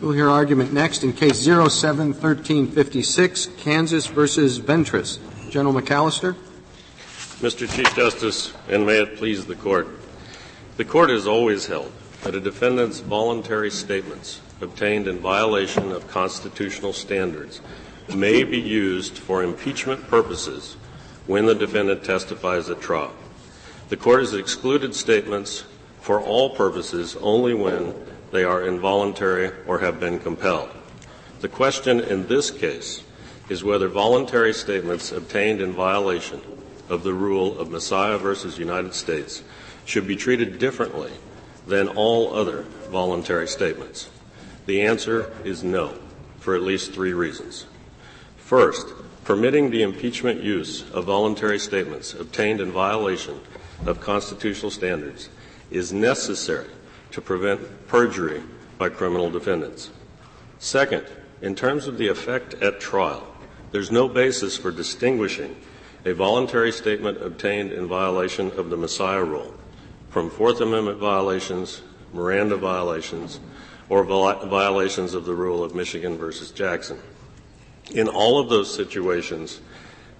We'll hear argument next in case 071356, Kansas versus Ventris. General McAllister. Mr. Chief Justice, and may it please the court. The court has always held that a defendant's voluntary statements obtained in violation of constitutional standards may be used for impeachment purposes when the defendant testifies at trial. The court has excluded statements for all purposes only when they are involuntary or have been compelled. The question in this case is whether voluntary statements obtained in violation of the rule of Massiah versus United States should be treated differently than all other voluntary statements. The answer is no, for at least three reasons. First, permitting the impeachment use of voluntary statements obtained in violation of constitutional standards is necessary to prevent perjury by criminal defendants. Second, in terms of the effect at trial, there's no basis for distinguishing a voluntary statement obtained in violation of the Massiah rule from Fourth Amendment violations, Miranda violations, or violations of the rule of Michigan versus Jackson. In all of those situations,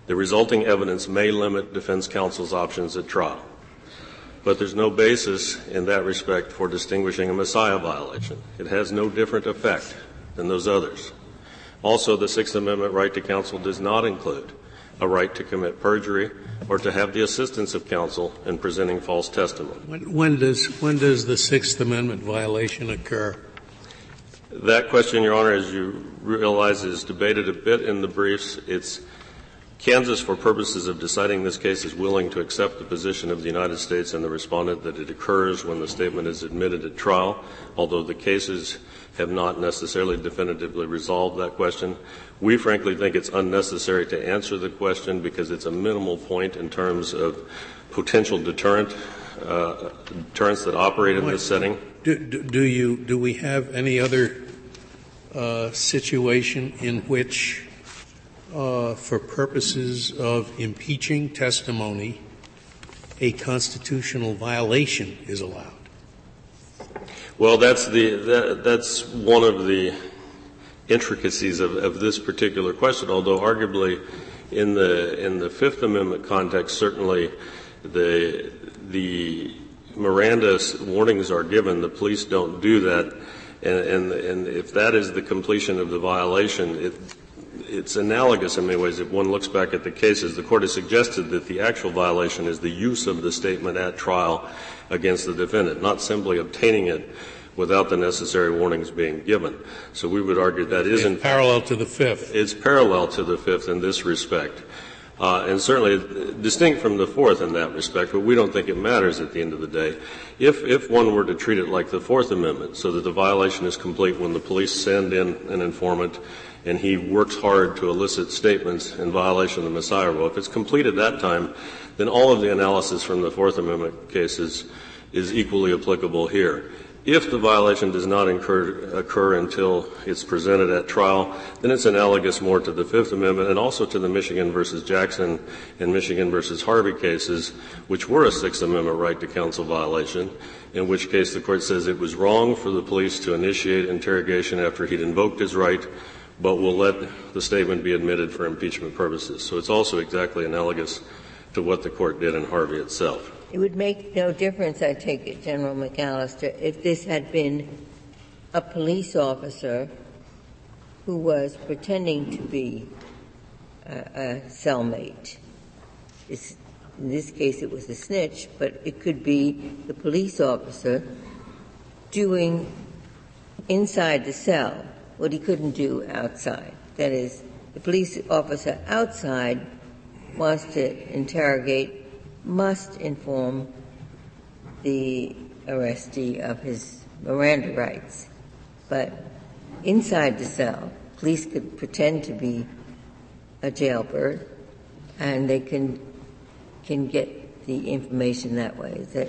the resulting evidence may limit defense counsel's options at trial. But there's no basis in that respect for distinguishing a Massiah violation. It has no different effect than those others. Also, the Sixth Amendment right to counsel does not include a right to commit perjury or to have the assistance of counsel in presenting false testimony. When, when does when does the Sixth Amendment violation occur? That question, Your Honor, as you realize, is debated a bit in the briefs. It's Kansas, for purposes of deciding this case, is willing to accept the position of the United States and the respondent that it occurs when the statement is admitted at trial, although the cases have not necessarily definitively resolved that question. We frankly think it's unnecessary to answer the question because it's a minimal point in terms of potential deterrent, uh, deterrents that operate in this setting. Do, do, you do we have any other uh, situation in which uh, for purposes of impeaching testimony, a constitutional violation is allowed? Well, that's the that, that's one of the intricacies of, of this particular question. Although arguably, in the in the Fifth Amendment context, certainly the the Miranda warnings are given. The police don't do that, and, and, and if that is the completion of the violation, it, it's analogous in many ways. If one looks back at the cases, the court has suggested that the actual violation is the use of the statement at trial against the defendant, not simply obtaining it without the necessary warnings being given. So we would argue that isn't parallel to the fifth. It's parallel to the fifth in this respect. Uh, and certainly distinct from the fourth in that respect, but we don't think it matters at the end of the day. If, if one were to treat it like the Fourth Amendment, so that the violation is complete when the police send in an informant and he works hard to elicit statements in violation of the Massiah rule. If it's complete at that time, then all of the analysis from the Fourth Amendment cases is equally applicable here. If the violation does not incur, occur until it's presented at trial, then it's analogous more to the Fifth Amendment and also to the Michigan versus Jackson and Michigan versus Harvey cases, which were a Sixth Amendment right to counsel violation, in which case the court says it was wrong for the police to initiate interrogation after he'd invoked his right but will let the statement be admitted for impeachment purposes. So it's also exactly analogous to what the court did in Harvey itself. It would make no difference, I take it, General McAllister, if this had been a police officer who was pretending to be a, a cellmate. It's, in this case, it was a snitch, but it could be the police officer doing inside the cell what he couldn't do outside. That is, the police officer outside wants to interrogate, must inform the arrestee of his Miranda rights. But inside the cell, police could pretend to be a jailbird and they can can get the information that way. Is that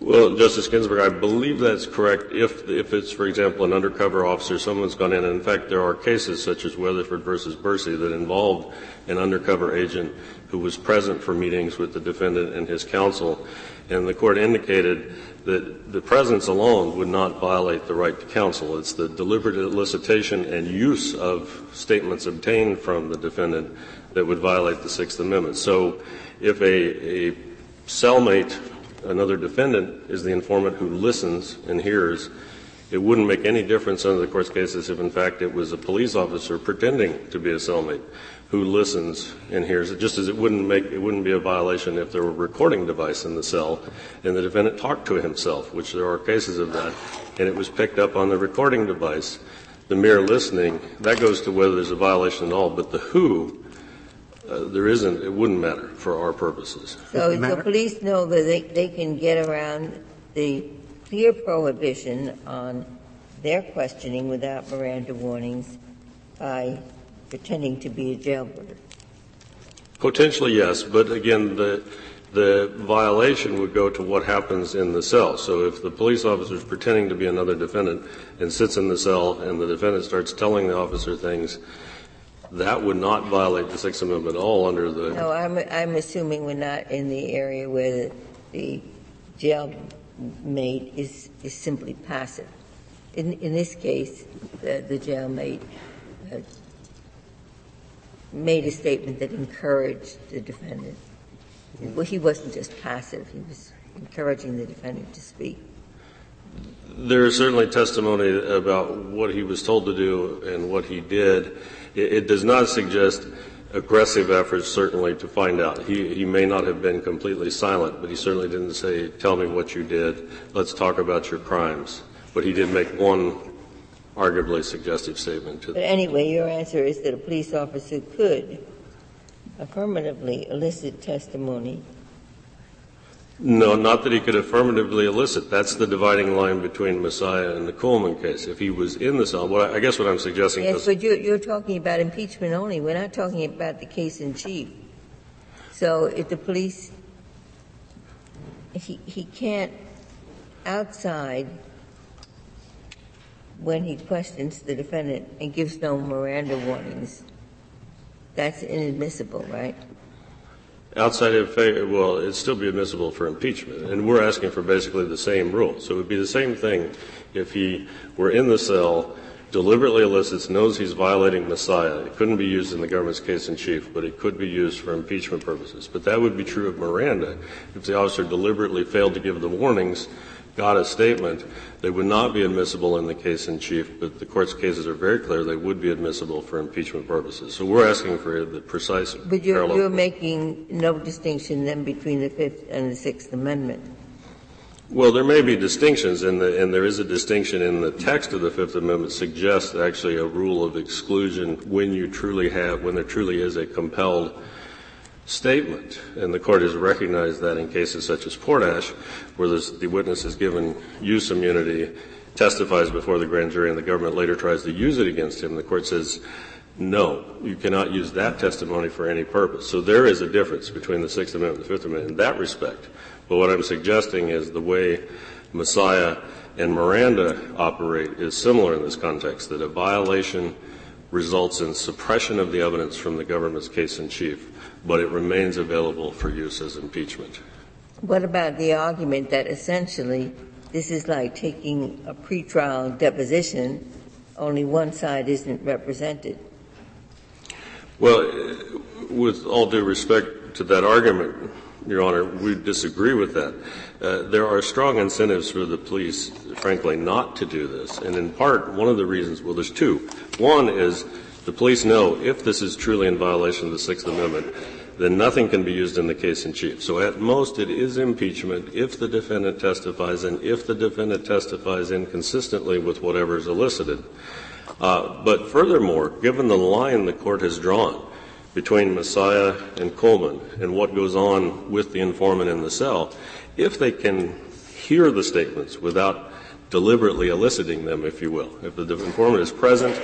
well, Justice Ginsburg, I believe that's correct. If, if it's, for example, an undercover officer, someone's gone in, and in fact, there are cases such as Weatherford versus Bursey that involved an undercover agent who was present for meetings with the defendant and his counsel. And the court indicated that the presence alone would not violate the right to counsel. It's the deliberate elicitation and use of statements obtained from the defendant that would violate the Sixth Amendment. So if a, a cellmate, another defendant, is the informant who listens and hears, it wouldn't make any difference under the court's cases if, in fact, it was a police officer pretending to be a cellmate who listens and hears it, just as it wouldn't make it wouldn't be a violation if there were a recording device in the cell and the defendant talked to himself, which there are cases of that, and it was picked up on the recording device. The mere listening that goes to whether there's a violation at all, but the who. Uh, there isn't. It wouldn't matter for our purposes. So the police know that they, they can get around the clear prohibition on their questioning without Miranda warnings by pretending to be a jailbird? Potentially, yes. But again, the, the violation would go to what happens in the cell. So if the police officer is pretending to be another defendant and sits in the cell and the defendant starts telling the officer things, that would not violate the Sixth Amendment at all under the. No, I'm, I'm assuming we're not in the area where the, the jailmate is, is simply passive. In, in this case, the, the jailmate uh, made a statement that encouraged the defendant. Well, he wasn't just passive, he was encouraging the defendant to speak. There is certainly testimony about what he was told to do and what he did. It, it does not suggest aggressive efforts, certainly, to find out. He, he may not have been completely silent, but he certainly didn't say, Tell me what you did, let's talk about your crimes. But he did make one arguably suggestive statement to But anyway, your answer is that a police officer could affirmatively elicit testimony. No, not that he could affirmatively elicit. That's the dividing line between Massiah and the Kuhlmann case. If he was in the cell, well, I guess what I'm suggesting yes, is. but you're, you're talking about impeachment only. We're not talking about the case in chief. So if the police, he, he can't outside when he questions the defendant and gives no Miranda warnings. That's inadmissible, right? Outside of, well, it'd still be admissible for impeachment. And we're asking for basically the same rule. So it would be the same thing if he were in the cell, deliberately elicits, knows he's violating Massiah. It couldn't be used in the government's case in chief, but it could be used for impeachment purposes. But that would be true of Miranda. If the officer deliberately failed to give the warnings, got a statement, they would not be admissible in the case in chief, but the court's cases are very clear they would be admissible for impeachment purposes. So we're asking for the precise But you're, you're making no distinction then between the Fifth and the Sixth Amendment. Well, there may be distinctions, and, the, and there is a distinction in the text of the Fifth Amendment suggests actually a rule of exclusion when you truly have, when there truly is a compelled statement. And the court has recognized that in cases such as Portash, where the witness is given use immunity, testifies before the grand jury, and the government later tries to use it against him. The court says, no, you cannot use that testimony for any purpose. So there is a difference between the Sixth Amendment and the Fifth Amendment in that respect. But what I'm suggesting is the way Massiah and Miranda operate is similar in this context, that a violation results in suppression of the evidence from the government's case in chief but it remains available for use as impeachment. What about the argument that essentially this is like taking a pretrial deposition, only one side isn't represented? Well, with all due respect to that argument, Your Honor, we disagree with that. Uh, there are strong incentives for the police, frankly, not to do this. And in part, one of the reasons, well, there's two. One is the police know if this is truly in violation of the Sixth Amendment, then nothing can be used in the case in chief. So at most it is impeachment if the defendant testifies and if the defendant testifies inconsistently with whatever is elicited. Uh, but furthermore, given the line the court has drawn between Massiah and Kuhlmann and what goes on with the informant in the cell, if they can hear the statements without deliberately eliciting them, if you will, if the informant is present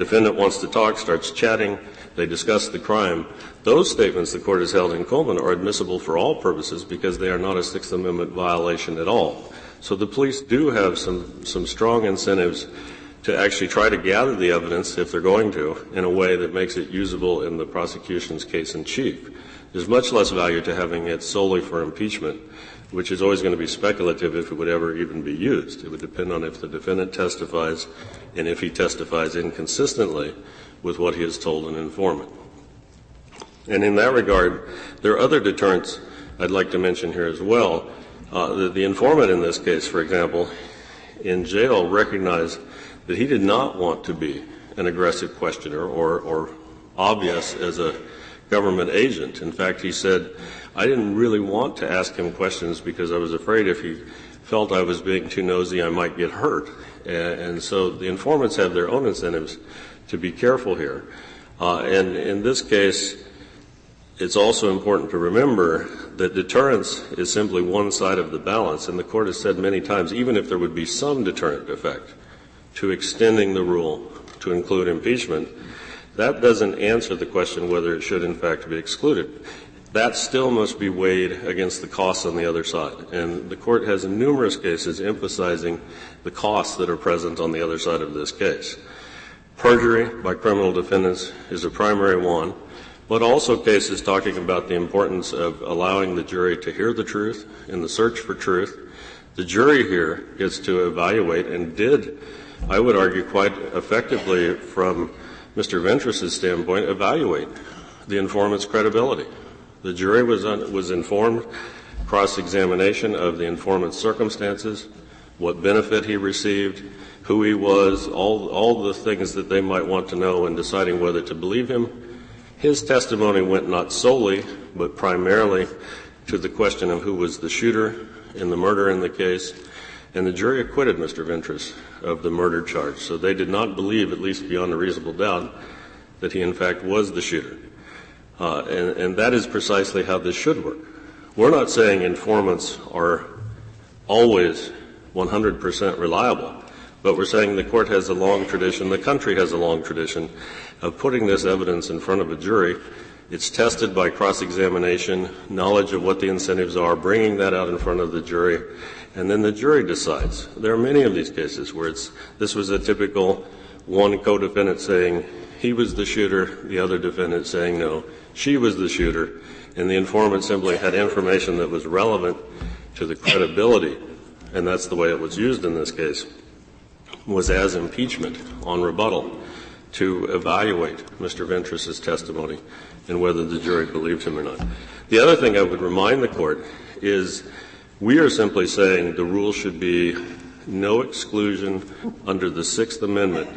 defendant wants to talk, starts chatting, they discuss the crime. Those statements the court has held in Kuhlmann are admissible for all purposes because they are not a Sixth Amendment violation at all. So the police do have some, some strong incentives to actually try to gather the evidence, if they're going to, in a way that makes it usable in the prosecution's case in chief. There's much less value to having it solely for impeachment, which is always going to be speculative if it would ever even be used. It would depend on if the defendant testifies and if he testifies inconsistently with what he has told an informant. And in that regard, there are other deterrents I'd like to mention here as well. Uh, the, the informant in this case, for example, in jail recognized that he did not want to be an aggressive questioner or, or obvious as a government agent. In fact, he said, I didn't really want to ask him questions because I was afraid if he felt I was being too nosy, I might get hurt. And so the informants have their own incentives to be careful here. Uh, and in this case, it's also important to remember that deterrence is simply one side of the balance, and the court has said many times, even if there would be some deterrent effect to extending the rule to include impeachment, that doesn't answer the question whether it should in fact be excluded. That still must be weighed against the costs on the other side. And the court has numerous cases emphasizing the costs that are present on the other side of this case. Perjury by criminal defendants is a primary one but also cases talking about the importance of allowing the jury to hear the truth in the search for truth. The jury here gets to evaluate and did, I would argue, quite effectively from Mr. Ventris's standpoint, evaluate the informant's credibility. The jury was, un- was informed cross-examination of the informant's circumstances, what benefit he received, who he was, all, all the things that they might want to know in deciding whether to believe him his testimony went not solely, but primarily to the question of who was the shooter in the murder in the case, and the jury acquitted Mr. Ventris of the murder charge. So they did not believe, at least beyond a reasonable doubt, that he in fact was the shooter. Uh, and, and that is precisely how this should work. We're not saying informants are always 100% reliable, but we're saying the court has a long tradition, the country has a long tradition of putting this evidence in front of a jury. It's tested by cross-examination, knowledge of what the incentives are, bringing that out in front of the jury, and then the jury decides. There are many of these cases where it's, this was a typical one co-defendant saying he was the shooter, the other defendant saying no, she was the shooter, and the informant simply had information that was relevant to the credibility, and that's the way it was used in this case, was as impeachment on rebuttal to evaluate Mr. Ventris's testimony and whether the jury believed him or not. The other thing I would remind the court is we are simply saying the rule should be no exclusion under the Sixth Amendment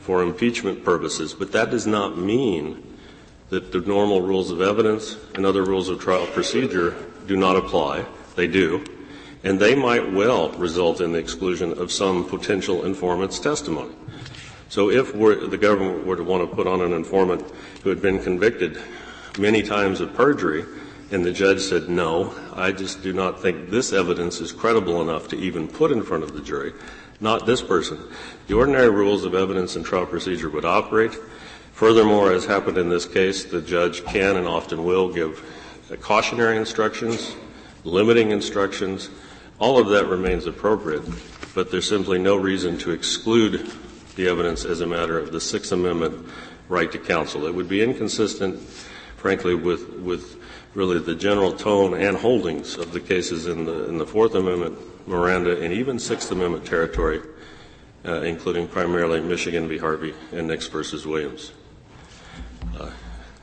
for impeachment purposes, but that does not mean that the normal rules of evidence and other rules of trial procedure do not apply. They do. And they might well result in the exclusion of some potential informant's testimony. So if the government were to want to put on an informant who had been convicted many times of perjury, and the judge said, no, I just do not think this evidence is credible enough to even put in front of the jury, not this person. The ordinary rules of evidence and trial procedure would operate. Furthermore, as happened in this case, the judge can and often will give cautionary instructions, limiting instructions. All of that remains appropriate, but there's simply no reason to exclude the evidence as a matter of the Sixth Amendment right to counsel. It would be inconsistent, frankly, with, with really the general tone and holdings of the cases in the, in the Fourth Amendment, Miranda, and even Sixth Amendment territory, uh, including primarily Michigan v. Harvey and Nix versus Williams. Uh,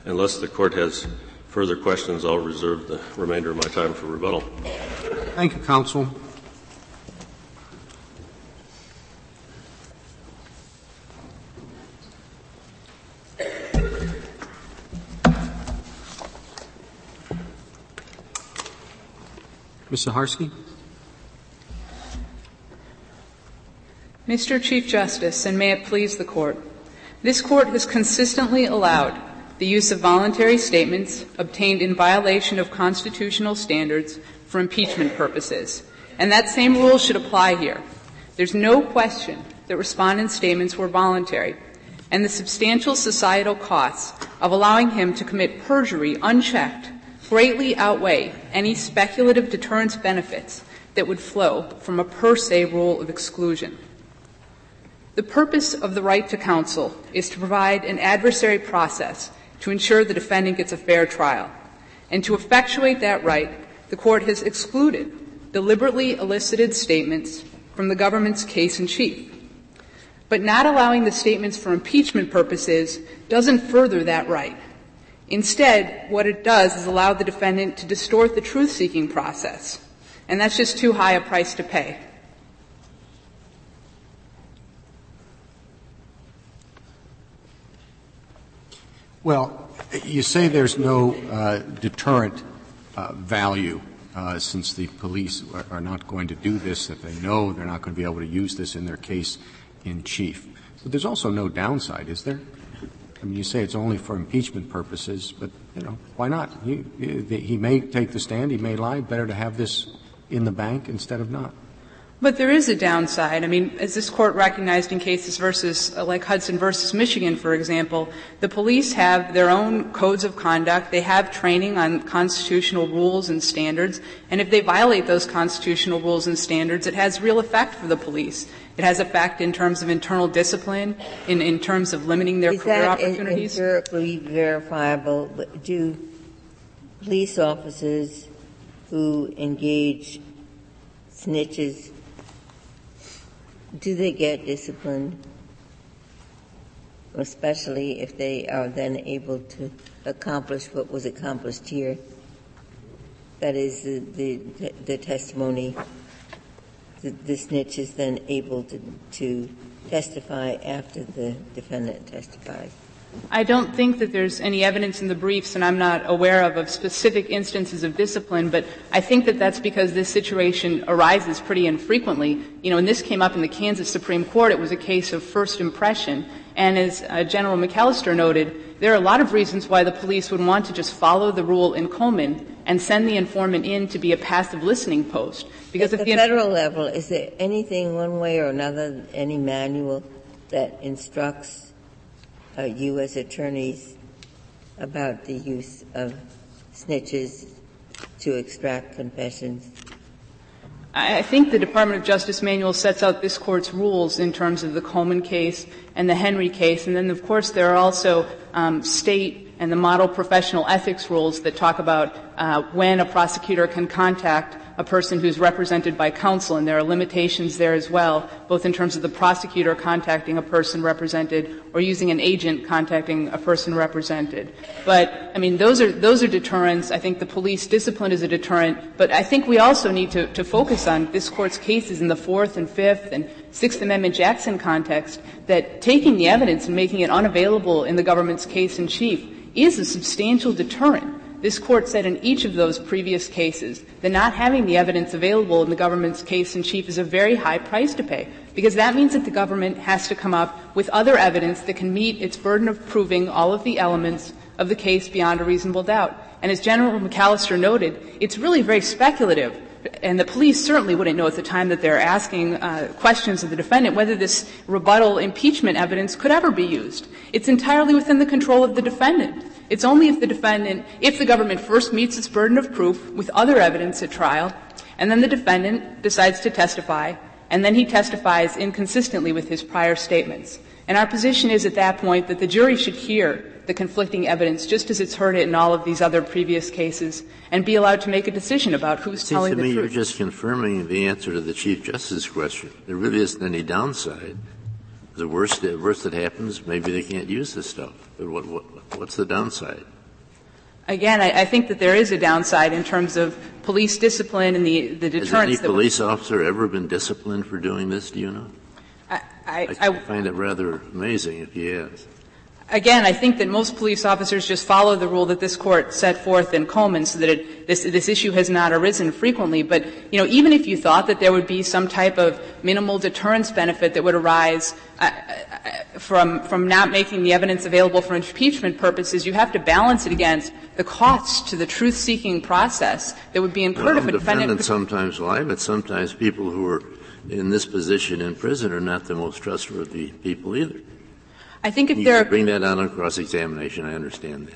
unless the court has further questions, I'll reserve the remainder of my time for rebuttal. Thank you, counsel. Ms. Saharsky? Mr. Chief Justice, and may it please the Court, this Court has consistently allowed the use of voluntary statements obtained in violation of constitutional standards for impeachment purposes, and that same rule should apply here. There's no question that respondent's statements were voluntary, and the substantial societal costs of allowing him to commit perjury unchecked greatly outweigh any speculative deterrence benefits that would flow from a per se rule of exclusion. The purpose of the right to counsel is to provide an adversary process to ensure the defendant gets a fair trial. And to effectuate that right, the Court has excluded deliberately elicited statements from the government's case in chief. But not allowing the statements for impeachment purposes doesn't further that right. Instead, what it does is allow the defendant to distort the truth seeking process. And that's just too high a price to pay. Well, you say there's no uh, deterrent uh, value uh, since the police are, are, not going to do this, that they know they're not going to be able to use this in their case in chief. But there's also no downside, is there? I mean, you say it's only for impeachment purposes, but you know, why not? He, he may take the stand, he may lie. Better to have this in the bank instead of not. But there is a downside. I mean, as this court recognized in cases versus, uh, like Hudson versus Michigan, for example, the police have their own codes of conduct. They have training on constitutional rules and standards. And if they violate those constitutional rules and standards, it has real effect for the police. It has effect in terms of internal discipline, in, in terms of limiting their is career that opportunities. empirically verifiable? Do police officers who engage snitches do they get disciplined, especially if they are then able to accomplish what was accomplished here? That is, the, the, the testimony, the, the snitch is then able to, to testify after the defendant testifies. I don't think that there's any evidence in the briefs, and I'm not aware of, of specific instances of discipline, but I think that that's because this situation arises pretty infrequently. You know, and this came up in the Kansas Supreme Court. It was a case of first impression. And as uh, General McAllister noted, there are a lot of reasons why the police would want to just follow the rule in Kuhlmann and send the informant in to be a passive listening post. Because At the, the federal level, is there anything one way or another, any manual that instructs uh, U.S. attorneys about the use of snitches to extract confessions? I think the Department of Justice manual sets out this court's rules in terms of the Kuhlmann case and the Henry case, and then of course there are also um, state and the model professional ethics rules that talk about uh, when a prosecutor can contact a person who's represented by counsel, and there are limitations there as well, both in terms of the prosecutor contacting a person represented or using an agent contacting a person represented. But, I mean, those are, those are deterrents. I think the police discipline is a deterrent, but I think we also need to, to focus on this Court's cases in the Fourth and Fifth and Sixth Amendment Jackson context that taking the evidence and making it unavailable in the government's case in chief is a substantial deterrent. This court said in each of those previous cases that not having the evidence available in the government's case in chief is a very high price to pay, because that means that the government has to come up with other evidence that can meet its burden of proving all of the elements of the case beyond a reasonable doubt. And as General McAllister noted, it's really very speculative and the police certainly wouldn't know at the time that they're asking uh, questions of the defendant whether this rebuttal impeachment evidence could ever be used. It's entirely within the control of the defendant. It's only if the defendant, if the government first meets its burden of proof with other evidence at trial, and then the defendant decides to testify, and then he testifies inconsistently with his prior statements. And our position is at that point that the jury should hear the conflicting evidence just as it's heard it in all of these other previous cases and be allowed to make a decision about who's Seems telling to me truth. You're just confirming the answer to the Chief Justice's question. There really isn't any downside. The worst, the worst that happens, maybe they can't use this stuff. But what, what, what's the downside? Again, I, I, think that there is a downside in terms of police discipline and the, the deterrence. Has any police officer ever been disciplined for doing this? Do you know? I, I, I find it rather amazing if he has. Again, I think that most police officers just follow the rule that this court set forth in Kuhlmann so that it, this, this issue has not arisen frequently. But, you know, even if you thought that there would be some type of minimal deterrence benefit that would arise uh, uh, from, from not making the evidence available for impeachment purposes, you have to balance it against the costs to the truth-seeking process that would be incurred well, if a defendant. Sometimes lie, but sometimes people who are in this position in prison are not the most trustworthy people either. I think if you there bring that out on cross-examination, I understand that.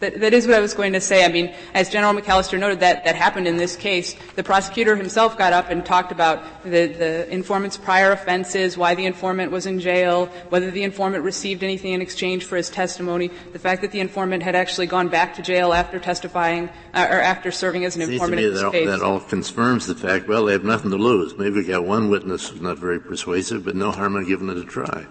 That, that is what I was going to say. I mean, as General McAllister noted, that, that happened in this case. The prosecutor himself got up and talked about the, the informant's prior offenses, why the informant was in jail, whether the informant received anything in exchange for his testimony, the fact that the informant had actually gone back to jail after testifying uh, or after serving as an informant in this that all, that all confirms the fact, well, they have nothing to lose. Maybe we got one witness who's not very persuasive, but no harm in giving it a try.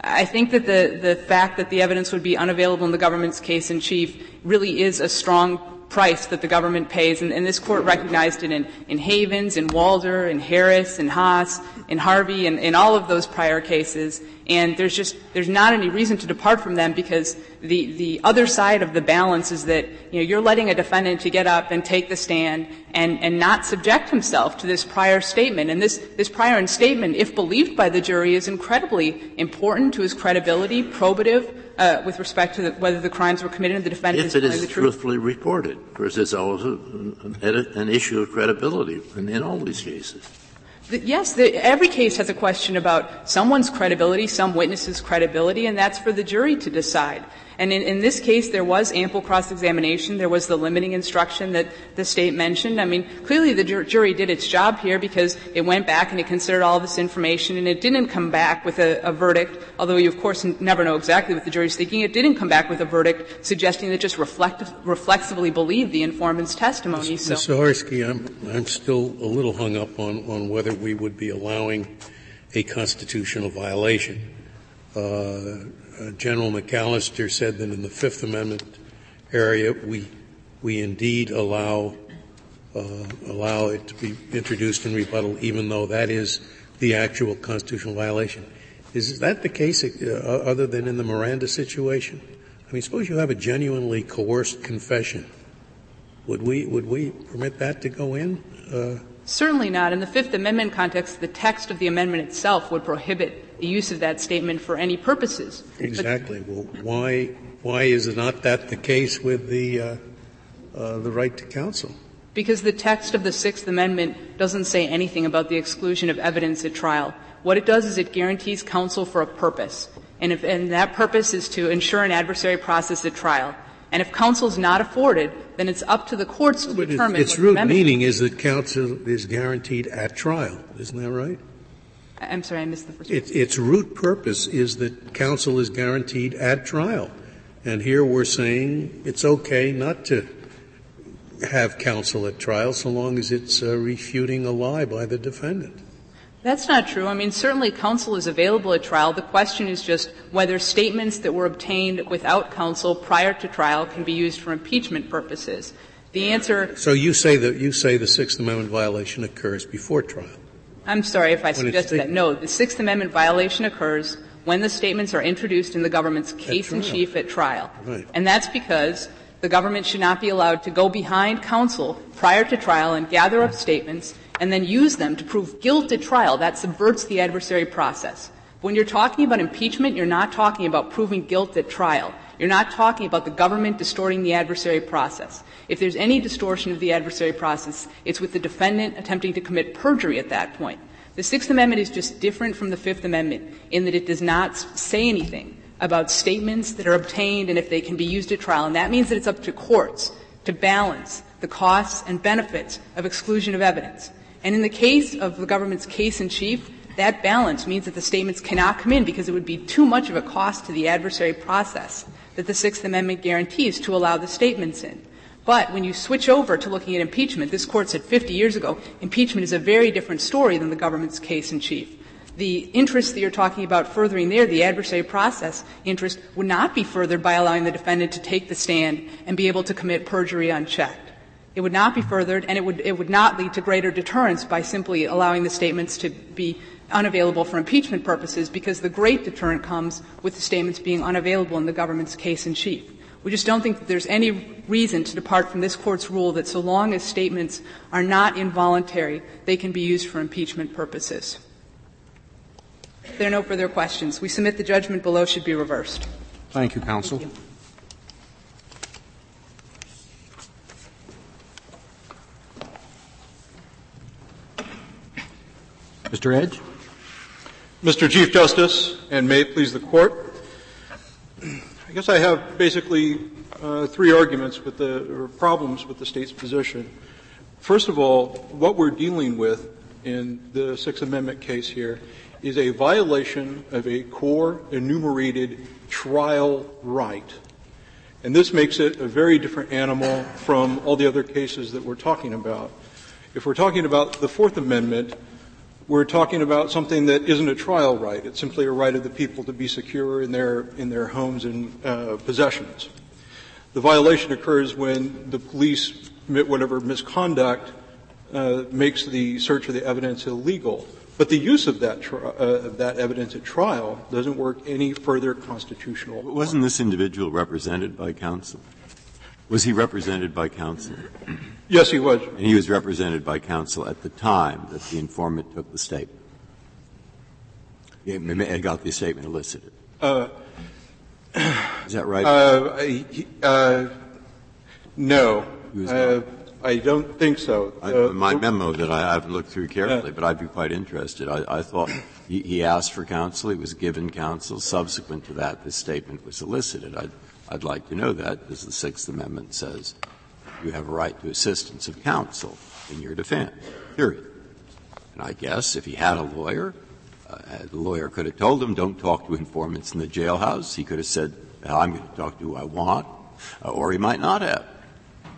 I think that the, the fact that the evidence would be unavailable in the government's case in chief really is a strong price that the government pays, and, and this court recognized it in, in Havens, in Walder, in Harris, in Hass, in Harvey, and in all of those prior cases. And there's just there's not any reason to depart from them because the the other side of the balance is that you know you're letting a defendant to get up and take the stand and and not subject himself to this prior statement. And this this prior statement, if believed by the jury, is incredibly important to his credibility, probative uh, with respect to the, whether the crimes were committed and the defendant If is it telling the truth. truthfully reported, because it's always a, an, an issue of credibility in, in all these cases. The- Yes, the, every case has a question about someone's credibility, some witness's credibility, and that's for the jury to decide. And in, in this case, there was ample cross-examination. There was the limiting instruction that the State mentioned. I mean, clearly the jur- jury did its job here because it went back and it considered all this information and it didn't come back with a, a verdict, although you, of course, n- never know exactly what the jury's thinking. It didn't come back with a verdict suggesting that just reflect, reflexively believed the informant's testimony. So. Mr. Saharsky, I'm, I'm still a little hung up on, on whether we would be allowing a constitutional violation. Uh, uh, General McAllister said that in the Fifth Amendment area, we, we indeed allow, uh, allow it to be introduced in rebuttal, even though that is the actual constitutional violation. Is that the case, other than in the Miranda situation? I mean, suppose you have a genuinely coerced confession. Would we, would we permit that to go in? Uh, Certainly not. In the Fifth Amendment context, the text of the amendment itself would prohibit the use of that statement for any purposes. But exactly. Well, why, why is it not that the case with the, uh, uh, the right to counsel? because the text of the Sixth Amendment doesn't say anything about the exclusion of evidence at trial. What it does is it guarantees counsel for a purpose. And, if, and that purpose is to ensure an adversary process at trial. And if counsel is not afforded, then it's up to the courts to But determine its the root meaning is that counsel is guaranteed at trial. Isn't that right? I'm sorry, I missed the first. Its, its root purpose is that counsel is guaranteed at trial. And here we're saying it's okay not to have counsel at trial so long as it's uh, refuting a lie by the defendant. That's not true. I mean, certainly counsel is available at trial. The question is just whether statements that were obtained without counsel prior to trial can be used for impeachment purposes. The answer, So you say that you say the Sixth Amendment violation occurs before trial. I'm sorry if I suggested that. No, the Sixth Amendment violation occurs when the statements are introduced in the government's case in chief at trial. Right. And that's because the government should not be allowed to go behind counsel prior to trial and gather up statements and then use them to prove guilt at trial. That subverts the adversary process. When you're talking about impeachment, you're not talking about proving guilt at trial. You're not talking about the government distorting the adversary process. If there's any distortion of the adversary process, it's with the defendant attempting to commit perjury at that point. The Sixth Amendment is just different from the Fifth Amendment in that it does not say anything about statements that are obtained and if they can be used at trial. And that means that it's up to courts to balance the costs and benefits of exclusion of evidence. And in the case of the government's case in chief, that balance means that the statements cannot come in because it would be too much of a cost to the adversary process that the Sixth Amendment guarantees to allow the statements in. But when you switch over to looking at impeachment, this court said 50 years ago, impeachment is a very different story than the government's case in chief. The interest that you're talking about furthering there, the adversary process interest, would not be furthered by allowing the defendant to take the stand and be able to commit perjury unchecked. It would not be furthered, and it would, it would not lead to greater deterrence by simply allowing the statements to be unavailable for impeachment purposes, because the great deterrent comes with the statements being unavailable in the government's case in chief. We just don't think that there's any reason to depart from this Court's rule that so long as statements are not involuntary, they can be used for impeachment purposes. If there are no further questions, we submit the judgment below should be reversed. Thank you, counsel. Mr. Edge? Mr. Chief Justice, and may it please the Court, I guess I have basically uh, three arguments with the, problems with the state's position. First of all, what we're dealing with in the Sixth Amendment case here is a violation of a core enumerated trial right. And this makes it a very different animal from all the other cases that we're talking about. If we're talking about the Fourth Amendment, we're talking about something that isn't a trial right. It's simply a right of the people to be secure in their, in their homes and uh, possessions. The violation occurs when the police commit whatever misconduct uh, makes the search of the evidence illegal. But the use of that, tri- uh, of that evidence at trial doesn't work any further constitutional. Wasn't this individual represented by counsel? Was he represented by counsel? Yes, he was. And he was represented by counsel at the time that the informant took the statement. He got the statement elicited. Uh, Is that right? Uh, he, uh, no. Uh, I don't think so. I, my memo that I haven't looked through carefully, but I'd be quite interested. I, I thought he, he, asked for counsel, he was given counsel. Subsequent to that, the statement was elicited. I'd, I'd like to know that, as the Sixth Amendment says you have a right to assistance of counsel in your defense, period. And I guess if he had a lawyer, uh, the lawyer could have told him, don't talk to informants in the jailhouse. He could have said, I'm going to talk to who I want, uh, or he might not have.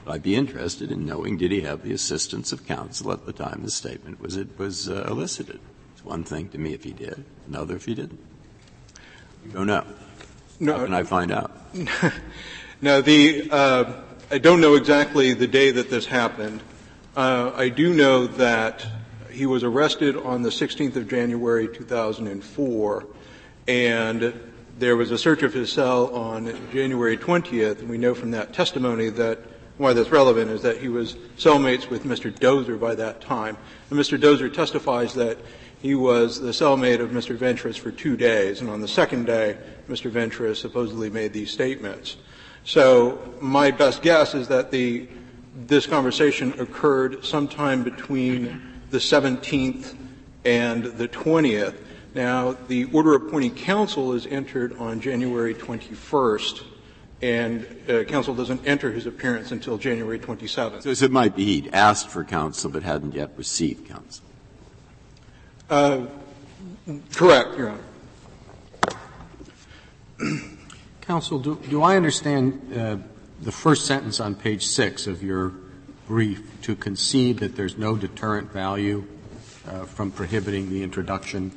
But I'd be interested in knowing, did he have the assistance of counsel at the time the statement was, it was uh, elicited? It's one thing to me if he did, another if he didn't. You don't know. No, How can I find out? no, the, uh, I don't know exactly the day that this happened. Uh, I do know that he was arrested on the 16th of January 2004, and there was a search of his cell on January 20th, and we know from that testimony that why that's relevant is that he was cellmates with Mr. Doser by that time. And Mr. Doser testifies that he was the cellmate of Mr. Ventris for two days, and on the second day, Mr. Ventris supposedly made these statements. So my best guess is that the, this conversation occurred sometime between the 17th and the 20th. Now, the order appointing counsel is entered on January 21st, and uh, counsel doesn't enter his appearance until January 27th. So, it might be he'd asked for counsel but hadn't yet received counsel. Uh, correct, Your Honor. Counsel, do, do I understand uh, the first sentence on page six of your brief to concede that there's no deterrent value uh, from prohibiting the introduction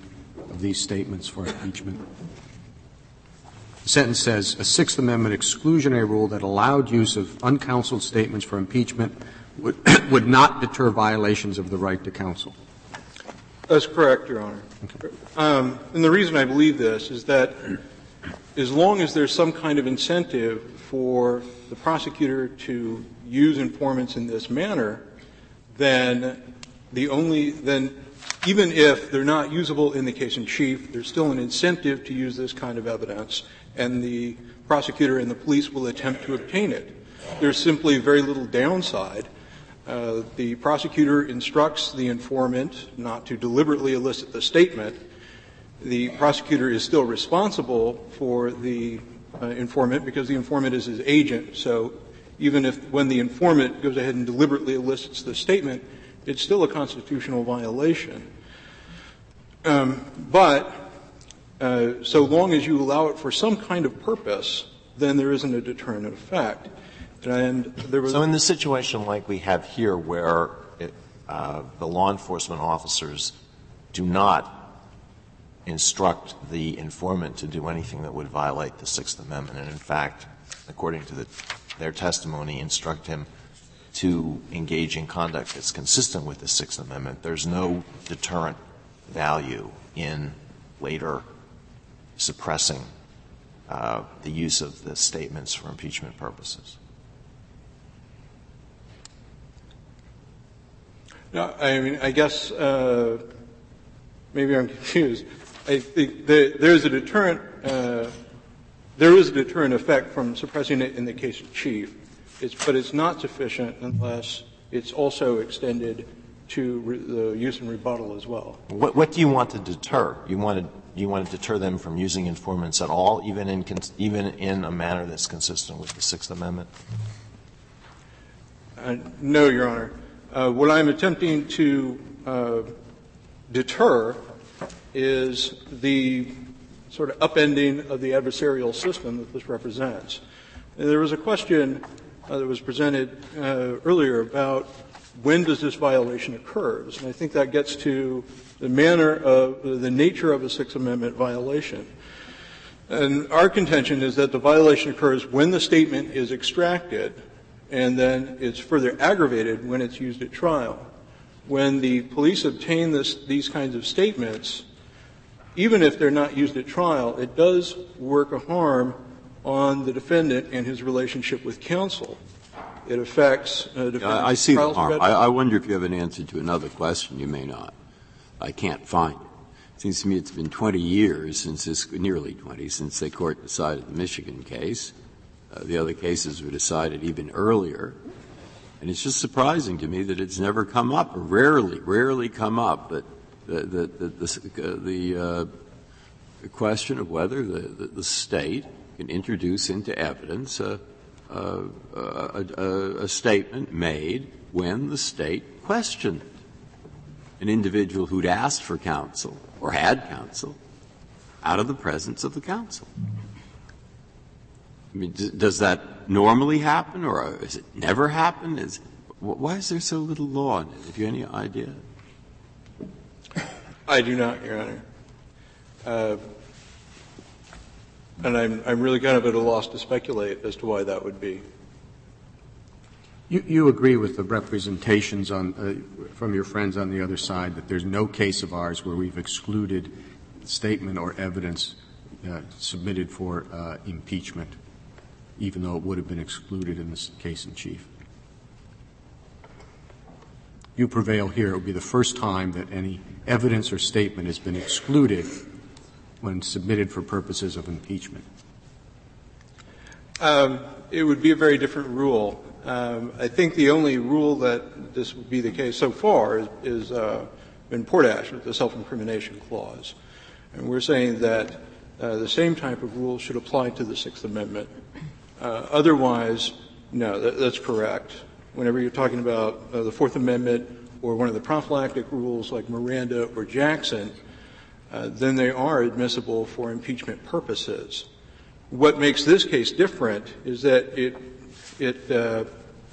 of these statements for impeachment? The sentence says a Sixth Amendment exclusionary rule that allowed use of uncounseled statements for impeachment would, would not deter violations of the right to counsel. That's correct, Your Honor. Okay. Um, and the reason I believe this is that as long as there's some kind of incentive for the prosecutor to use informants in this manner, then the only then even if they're not usable in the case in chief, there's still an incentive to use this kind of evidence, and the prosecutor and the police will attempt to obtain it. There's simply very little downside. Uh, the prosecutor instructs the informant not to deliberately elicit the statement, the prosecutor is still responsible for the uh, informant because the informant is his agent. So even if when the informant goes ahead and deliberately elicits the statement, it's still a constitutional violation. Um, but uh, so long as you allow it for some kind of purpose, then there isn't a deterrent effect. And so in the situation like we have here, where it, uh, the law enforcement officers do not instruct the informant to do anything that would violate the Sixth Amendment, and in fact, according to the, their testimony, instruct him to engage in conduct that's consistent with the Sixth Amendment. There's no deterrent value in later suppressing uh, the use of the statements for impeachment purposes. No, I mean, I guess uh, maybe I'm confused. I think there is a deterrent. Uh, there is a deterrent effect from suppressing it in the case of chief, it's, but it's not sufficient unless it's also extended to re- the use and rebuttal as well. What, what, do you want to deter? You want to you want to deter them from using informants at all, even in, even in a manner that's consistent with the Sixth Amendment? Uh, no, Your Honor. Uh, what I'm attempting to uh, deter is the sort of upending of the adversarial system that this represents. And there was a question uh, that was presented uh, earlier about when does this violation occur? And I think that gets to the manner of the nature of a Sixth Amendment violation. And our contention is that the violation occurs when the statement is extracted and then it's further aggravated when it's used at trial. When the police obtain this, these kinds of statements, even if they're not used at trial, it does work a harm on the defendant and his relationship with counsel. It affects uh, defendant's I see the harm. I, I wonder if you have an answer to another question. You may not. I can't find it. It seems to me it's been 20 years since this, nearly 20, since the court decided the Michigan case. Uh, the other cases were decided even earlier. And it's just surprising to me that it's never come up, or rarely, rarely come up, that the, uh, question of whether the, state can introduce into evidence a, statement made when the state questioned an individual who'd asked for counsel or had counsel out of the presence of the counsel. I mean, does that normally happen, or is it never happen? Is, why is there so little law in it? Have you any idea? I do not, Your Honor. Uh, and I'm, I'm really kind of at a loss to speculate as to why that would be. You, you agree with the representations on, uh, from your friends on the other side that there's no case of ours where we've excluded statement or evidence uh, submitted for uh, impeachment even though it would have been excluded in this case in chief. You prevail here. It would be the first time that any evidence or statement has been excluded when submitted for purposes of impeachment. Um, it would be a very different rule. Um, I think the only rule that this would be the case so far is, is uh, in Portash with the self-incrimination clause, and we're saying that uh, the same type of rule should apply to the Sixth Amendment. Uh, otherwise, no, that, that's correct. Whenever you're talking about uh, the Fourth Amendment or one of the prophylactic rules like Miranda or Jackson, uh, then they are admissible for impeachment purposes. What makes this case different is that it it uh,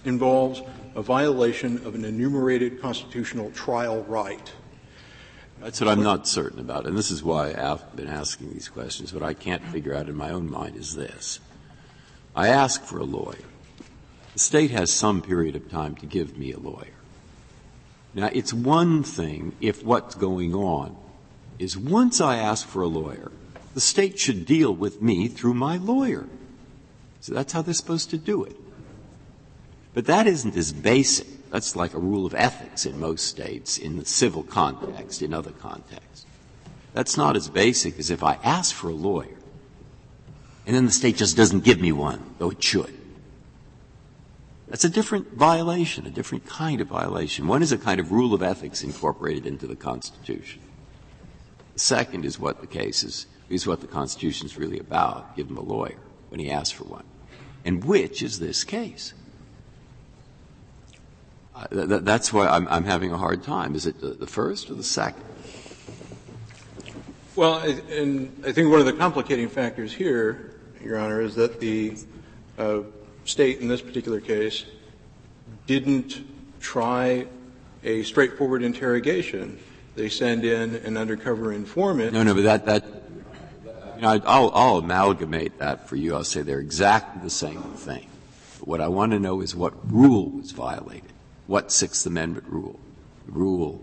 involves a violation of an enumerated constitutional trial right. That's what I'm not certain about, and this is why I've been asking these questions. What I can't figure out in my own mind is this: I ask for a lawyer. The state has some period of time to give me a lawyer. Now, it's one thing if what's going on is once I ask for a lawyer, the state should deal with me through my lawyer. So that's how they're supposed to do it. But that isn't as basic. That's like a rule of ethics in most states, in the civil context, in other contexts. That's not as basic as if I ask for a lawyer and then the state just doesn't give me one, though it should. That's a different violation, a different kind of violation. One is a kind of rule of ethics incorporated into the Constitution. The second is what the case is, is what the Constitution is really about. Give him a lawyer when he asks for one. And which is this case? Uh, th- that's why I'm, I'm, having a hard time. Is it the, the first or the second? Well, and I think one of the complicating factors here your Honor, is that the uh, state in this particular case didn't try a straightforward interrogation. They send in an undercover informant. No, no, but that, that you know, I'll, I'll amalgamate that for you. I'll say they're exactly the same thing. But what I want to know is what rule was violated. What Sixth Amendment rule? Rule,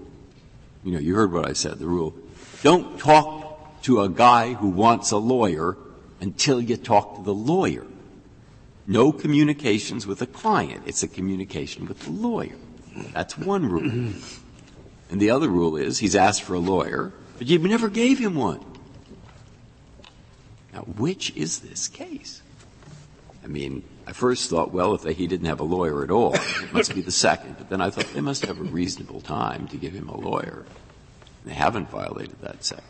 you know, you heard what I said, the rule. Don't talk to a guy who wants a lawyer until you talk to the lawyer. No communications with the client. It's a communication with the lawyer. That's one rule. And the other rule is he's asked for a lawyer, but you never gave him one. Now, which is this case? I mean, I first thought, well, if they, he didn't have a lawyer at all, it must be the second. But then I thought they must have a reasonable time to give him a lawyer. They haven't violated that second.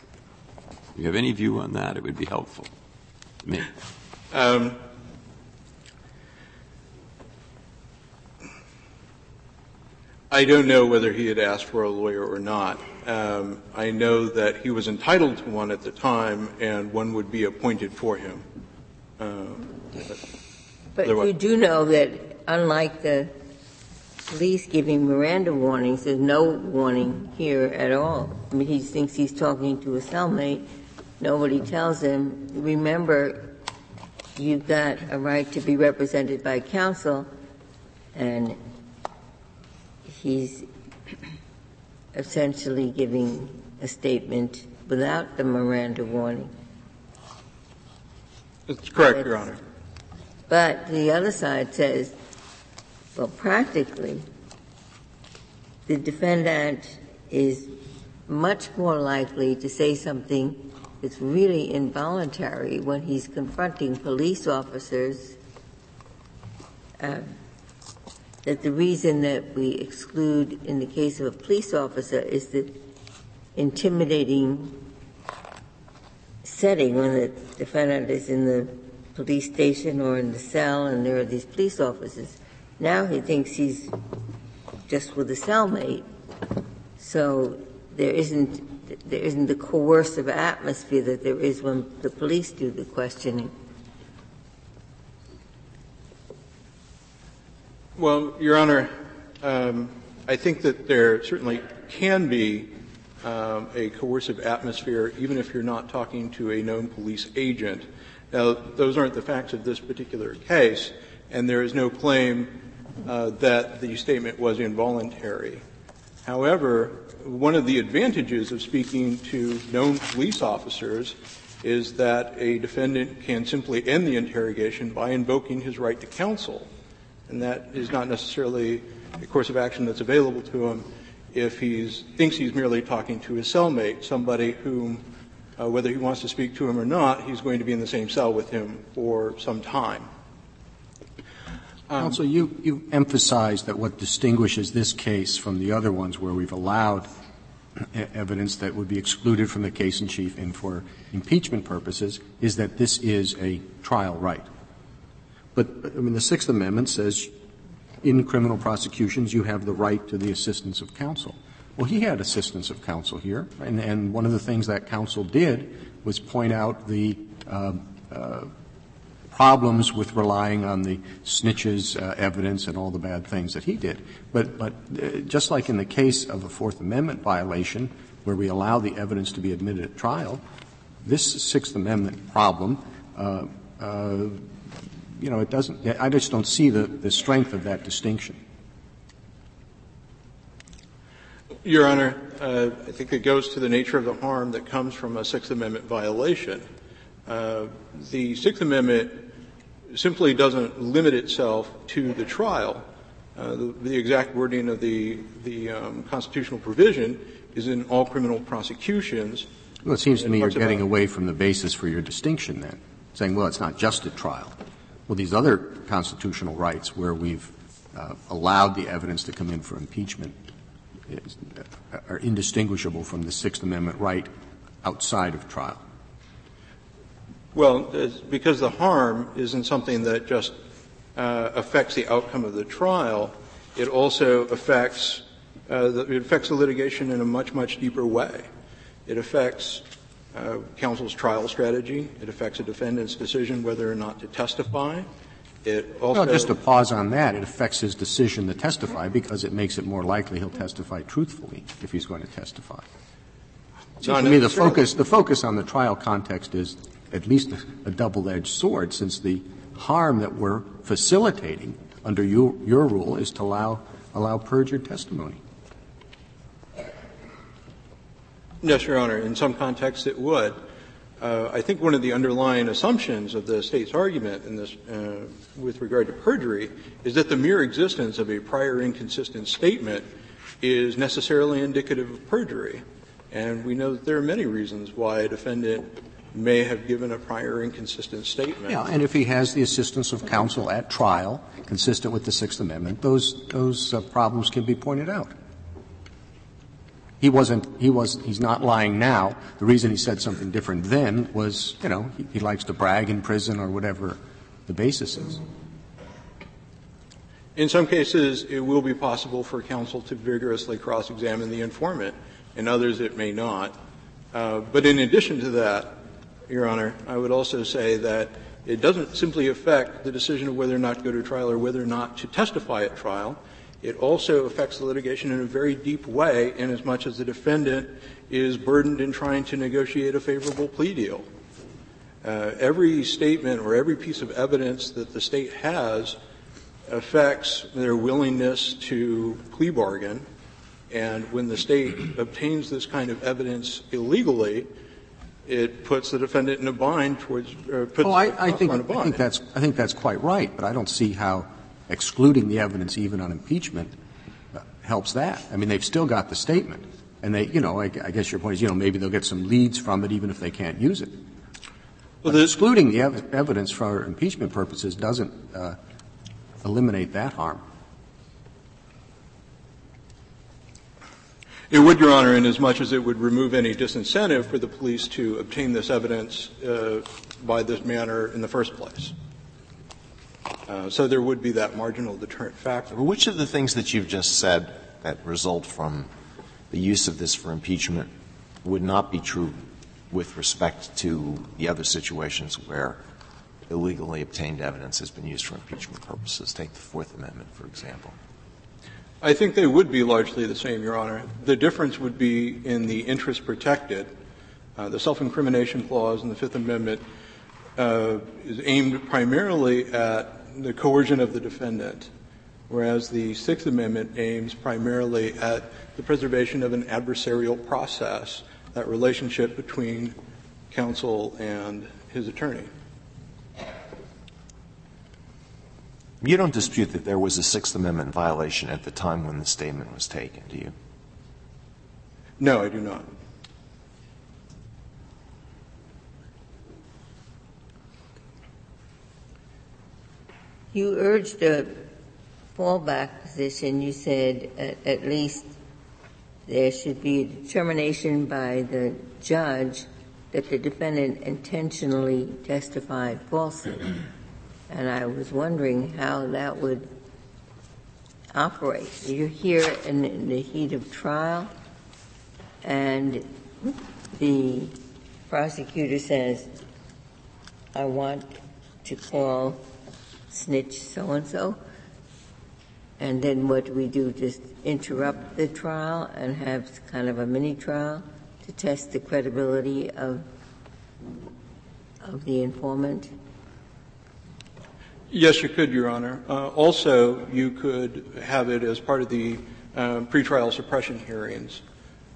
If you have any view on that, it would be helpful to me. Um, I don't know whether he had asked for a lawyer or not. Um, I know that he was entitled to one at the time, and one would be appointed for him. Um, but, but you do know that, unlike the police giving Miranda warnings, there's no warning here at all. I mean, he thinks he's talking to a cellmate. Nobody tells him, remember, you've got a right to be represented by counsel, and he's essentially giving a statement without the Miranda warning. That's correct, Your Honor. But the other side says, well, practically, the defendant is much more likely to say something that's really involuntary when he's confronting police officers uh, that the reason that we exclude in the case of a police officer is the intimidating setting when the defendant is in the police station or in the cell and there are these police officers. Now he thinks he's just with a cellmate. So there isn't, there isn't the coercive atmosphere that there is when the police do the questioning. Well, Your Honor, um, I think that there certainly can be um, a coercive atmosphere, even if you're not talking to a known police agent. Now, those aren't the facts of this particular case, and there is no claim uh, that the statement was involuntary. However, one of the advantages of speaking to known police officers is that a defendant can simply end the interrogation by invoking his right to counsel and that is not necessarily a course of action that's available to him if he thinks he's merely talking to his cellmate, somebody whom, uh, whether he wants to speak to him or not, he's going to be in the same cell with him for some time. Um, Counsel, you, you emphasized that what distinguishes this case from the other ones where we've allowed evidence that would be excluded from the case in chief and for impeachment purposes is that this is a trial right. But, I mean, the Sixth Amendment says in criminal prosecutions you have the right to the assistance of counsel. Well, he had assistance of counsel here, and, and one of the things that counsel did was point out the uh, uh, problems with relying on the snitches' uh, evidence and all the bad things that he did. But, but uh, just like in the case of a Fourth Amendment violation, where we allow the evidence to be admitted at trial, this Sixth Amendment problem uh, uh, you know, it doesn't, I just don't see the, the strength of that distinction. Your Honor, uh, I think it goes to the nature of the harm that comes from a Sixth Amendment violation. Uh, the Sixth Amendment simply doesn't limit itself to the trial. Uh, the, the, exact wording of the, the um, constitutional provision is in all criminal prosecutions. Well, it seems to me you're getting away from the basis for your distinction then, saying, well, it's not just a trial well, these other constitutional rights where we've uh, allowed the evidence to come in for impeachment is, uh, are indistinguishable from the Sixth Amendment right outside of trial. Well, because the harm isn't something that just uh, affects the outcome of the trial, it also affects uh, the, it affects the litigation in a much much deeper way. It affects uh, counsel's trial strategy. It affects a defendant's decision whether or not to testify. It also well, just to pause on that, it affects his decision to testify because it makes it more likely he'll testify truthfully if he's going to testify. So to me, the focus, the focus on the trial context is at least a double-edged sword, since the harm that we're facilitating under your, your rule is to allow, allow perjured testimony. Yes, Your Honor. In some contexts, it would. Uh, I think one of the underlying assumptions of the state's argument in this, uh, with regard to perjury, is that the mere existence of a prior inconsistent statement is necessarily indicative of perjury. And we know that there are many reasons why a defendant may have given a prior inconsistent statement. Yeah, and if he has the assistance of counsel at trial, consistent with the Sixth Amendment, those those uh, problems can be pointed out. He wasn't, he was, he's not lying now. The reason he said something different then was, you know, he, he likes to brag in prison or whatever the basis is. In some cases, it will be possible for counsel to vigorously cross-examine the informant. In others, it may not. Uh, but in addition to that, Your Honor, I would also say that it doesn't simply affect the decision of whether or not to go to trial or whether or not to testify at trial. It also affects the litigation in a very deep way, inasmuch as the defendant is burdened in trying to negotiate a favorable plea deal. Uh, every statement or every piece of evidence that the state has affects their willingness to plea bargain. And when the state obtains this kind of evidence illegally, it puts the defendant in a bind towards. Uh, puts oh, I, I think, I think that's I think that's quite right, but I don't see how excluding the evidence even on impeachment uh, helps that. I mean, they've still got the statement, and they, you know, I, I, guess your point is, you know, maybe they'll get some leads from it even if they can't use it. Well, excluding the ev- evidence for impeachment purposes doesn't uh, eliminate that harm. It would, Your Honor, in as much as it would remove any disincentive for the police to obtain this evidence uh, by this manner in the first place. Uh, so there would be that marginal deterrent factor. Which of the things that you've just said that result from the use of this for impeachment would not be true with respect to the other situations where illegally obtained evidence has been used for impeachment purposes? Take the Fourth Amendment, for example. I think they would be largely the same, Your Honor. The difference would be in the interest protected. Uh, the self-incrimination clause in the Fifth Amendment uh, is aimed primarily at the coercion of the defendant, whereas the Sixth Amendment aims primarily at the preservation of an adversarial process, that relationship between counsel and his attorney. You don't dispute that there was a Sixth Amendment violation at the time when the statement was taken, do you? No, I do not. You urged a fallback position. You said at, at least there should be a determination by the judge that the defendant intentionally testified falsely. And I was wondering how that would operate. You're here in the heat of trial, and the prosecutor says, I want to call snitch so and so. And then what do we do? Just interrupt the trial and have kind of a mini trial to test the credibility of of the informant? Yes, you could, Your Honor. Uh, also, you could have it as part of the uh, pretrial suppression hearings.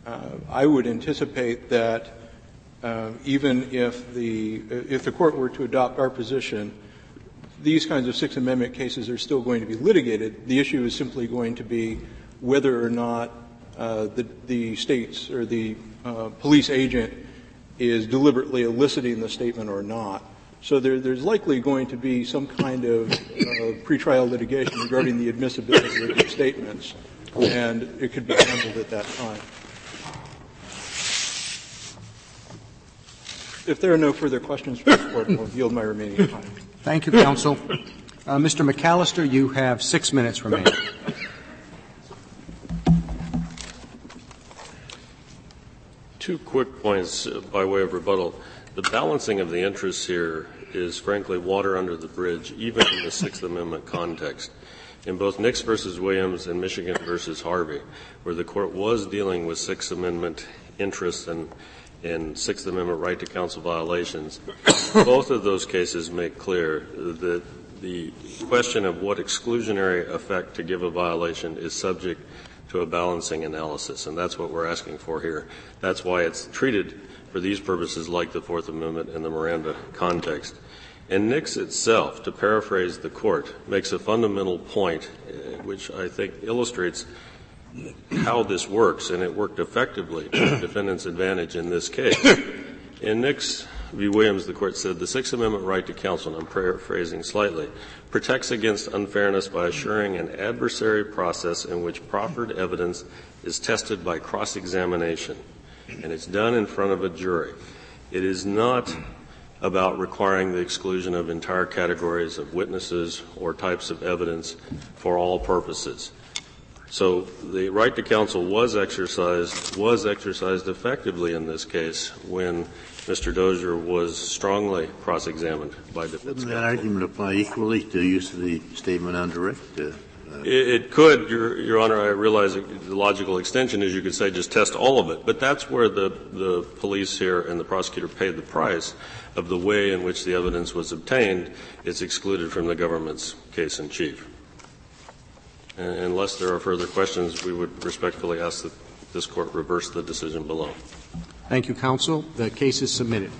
Uh, I would anticipate that uh, even if the if the court were to adopt our position, these kinds of Sixth Amendment cases are still going to be litigated. The issue is simply going to be whether or not uh, the, the states or the uh, police agent is deliberately eliciting the statement or not. So there, there's likely going to be some kind of uh, pretrial litigation regarding the admissibility of the statements, and it could be handled at that time. If there are no further questions from the court, I'll yield my remaining time. Thank you, counsel. Uh, Mr. McAllister, you have six minutes remaining. Two quick points uh, by way of rebuttal. The balancing of the interests here is frankly water under the bridge, even in the Sixth Amendment context. In both Nix versus Williams and Michigan versus Harvey, where the court was dealing with Sixth Amendment interests and and Sixth Amendment right to counsel violations, both of those cases make clear that the question of what exclusionary effect to give a violation is subject to a balancing analysis, and that's what we're asking for here. That's why it's treated for these purposes like the Fourth Amendment in the Miranda context. And Nix itself, to paraphrase the court, makes a fundamental point, uh, which I think illustrates how this works, and it worked effectively to the defendant's advantage in this case. In Nix v. Williams, the court said the Sixth Amendment right to counsel, and I'm paraphrasing slightly, protects against unfairness by assuring an adversary process in which proffered evidence is tested by cross-examination, and it's done in front of a jury. It is not about requiring the exclusion of entire categories of witnesses or types of evidence for all purposes. So the right to counsel was exercised was exercised effectively in this case when Mr. Doser was strongly cross-examined by defense Wouldn't counsel. that argument apply equally to use of the statement on direct? Uh, It, it could, Your, Your Honor. I realize the logical extension is you could say just test all of it, but that's where the, the police here and the prosecutor paid the price of the way in which the evidence was obtained. It's excluded from the government's case in chief. And unless there are further questions, we would respectfully ask that this court reverse the decision below. Thank you, counsel. The case is submitted.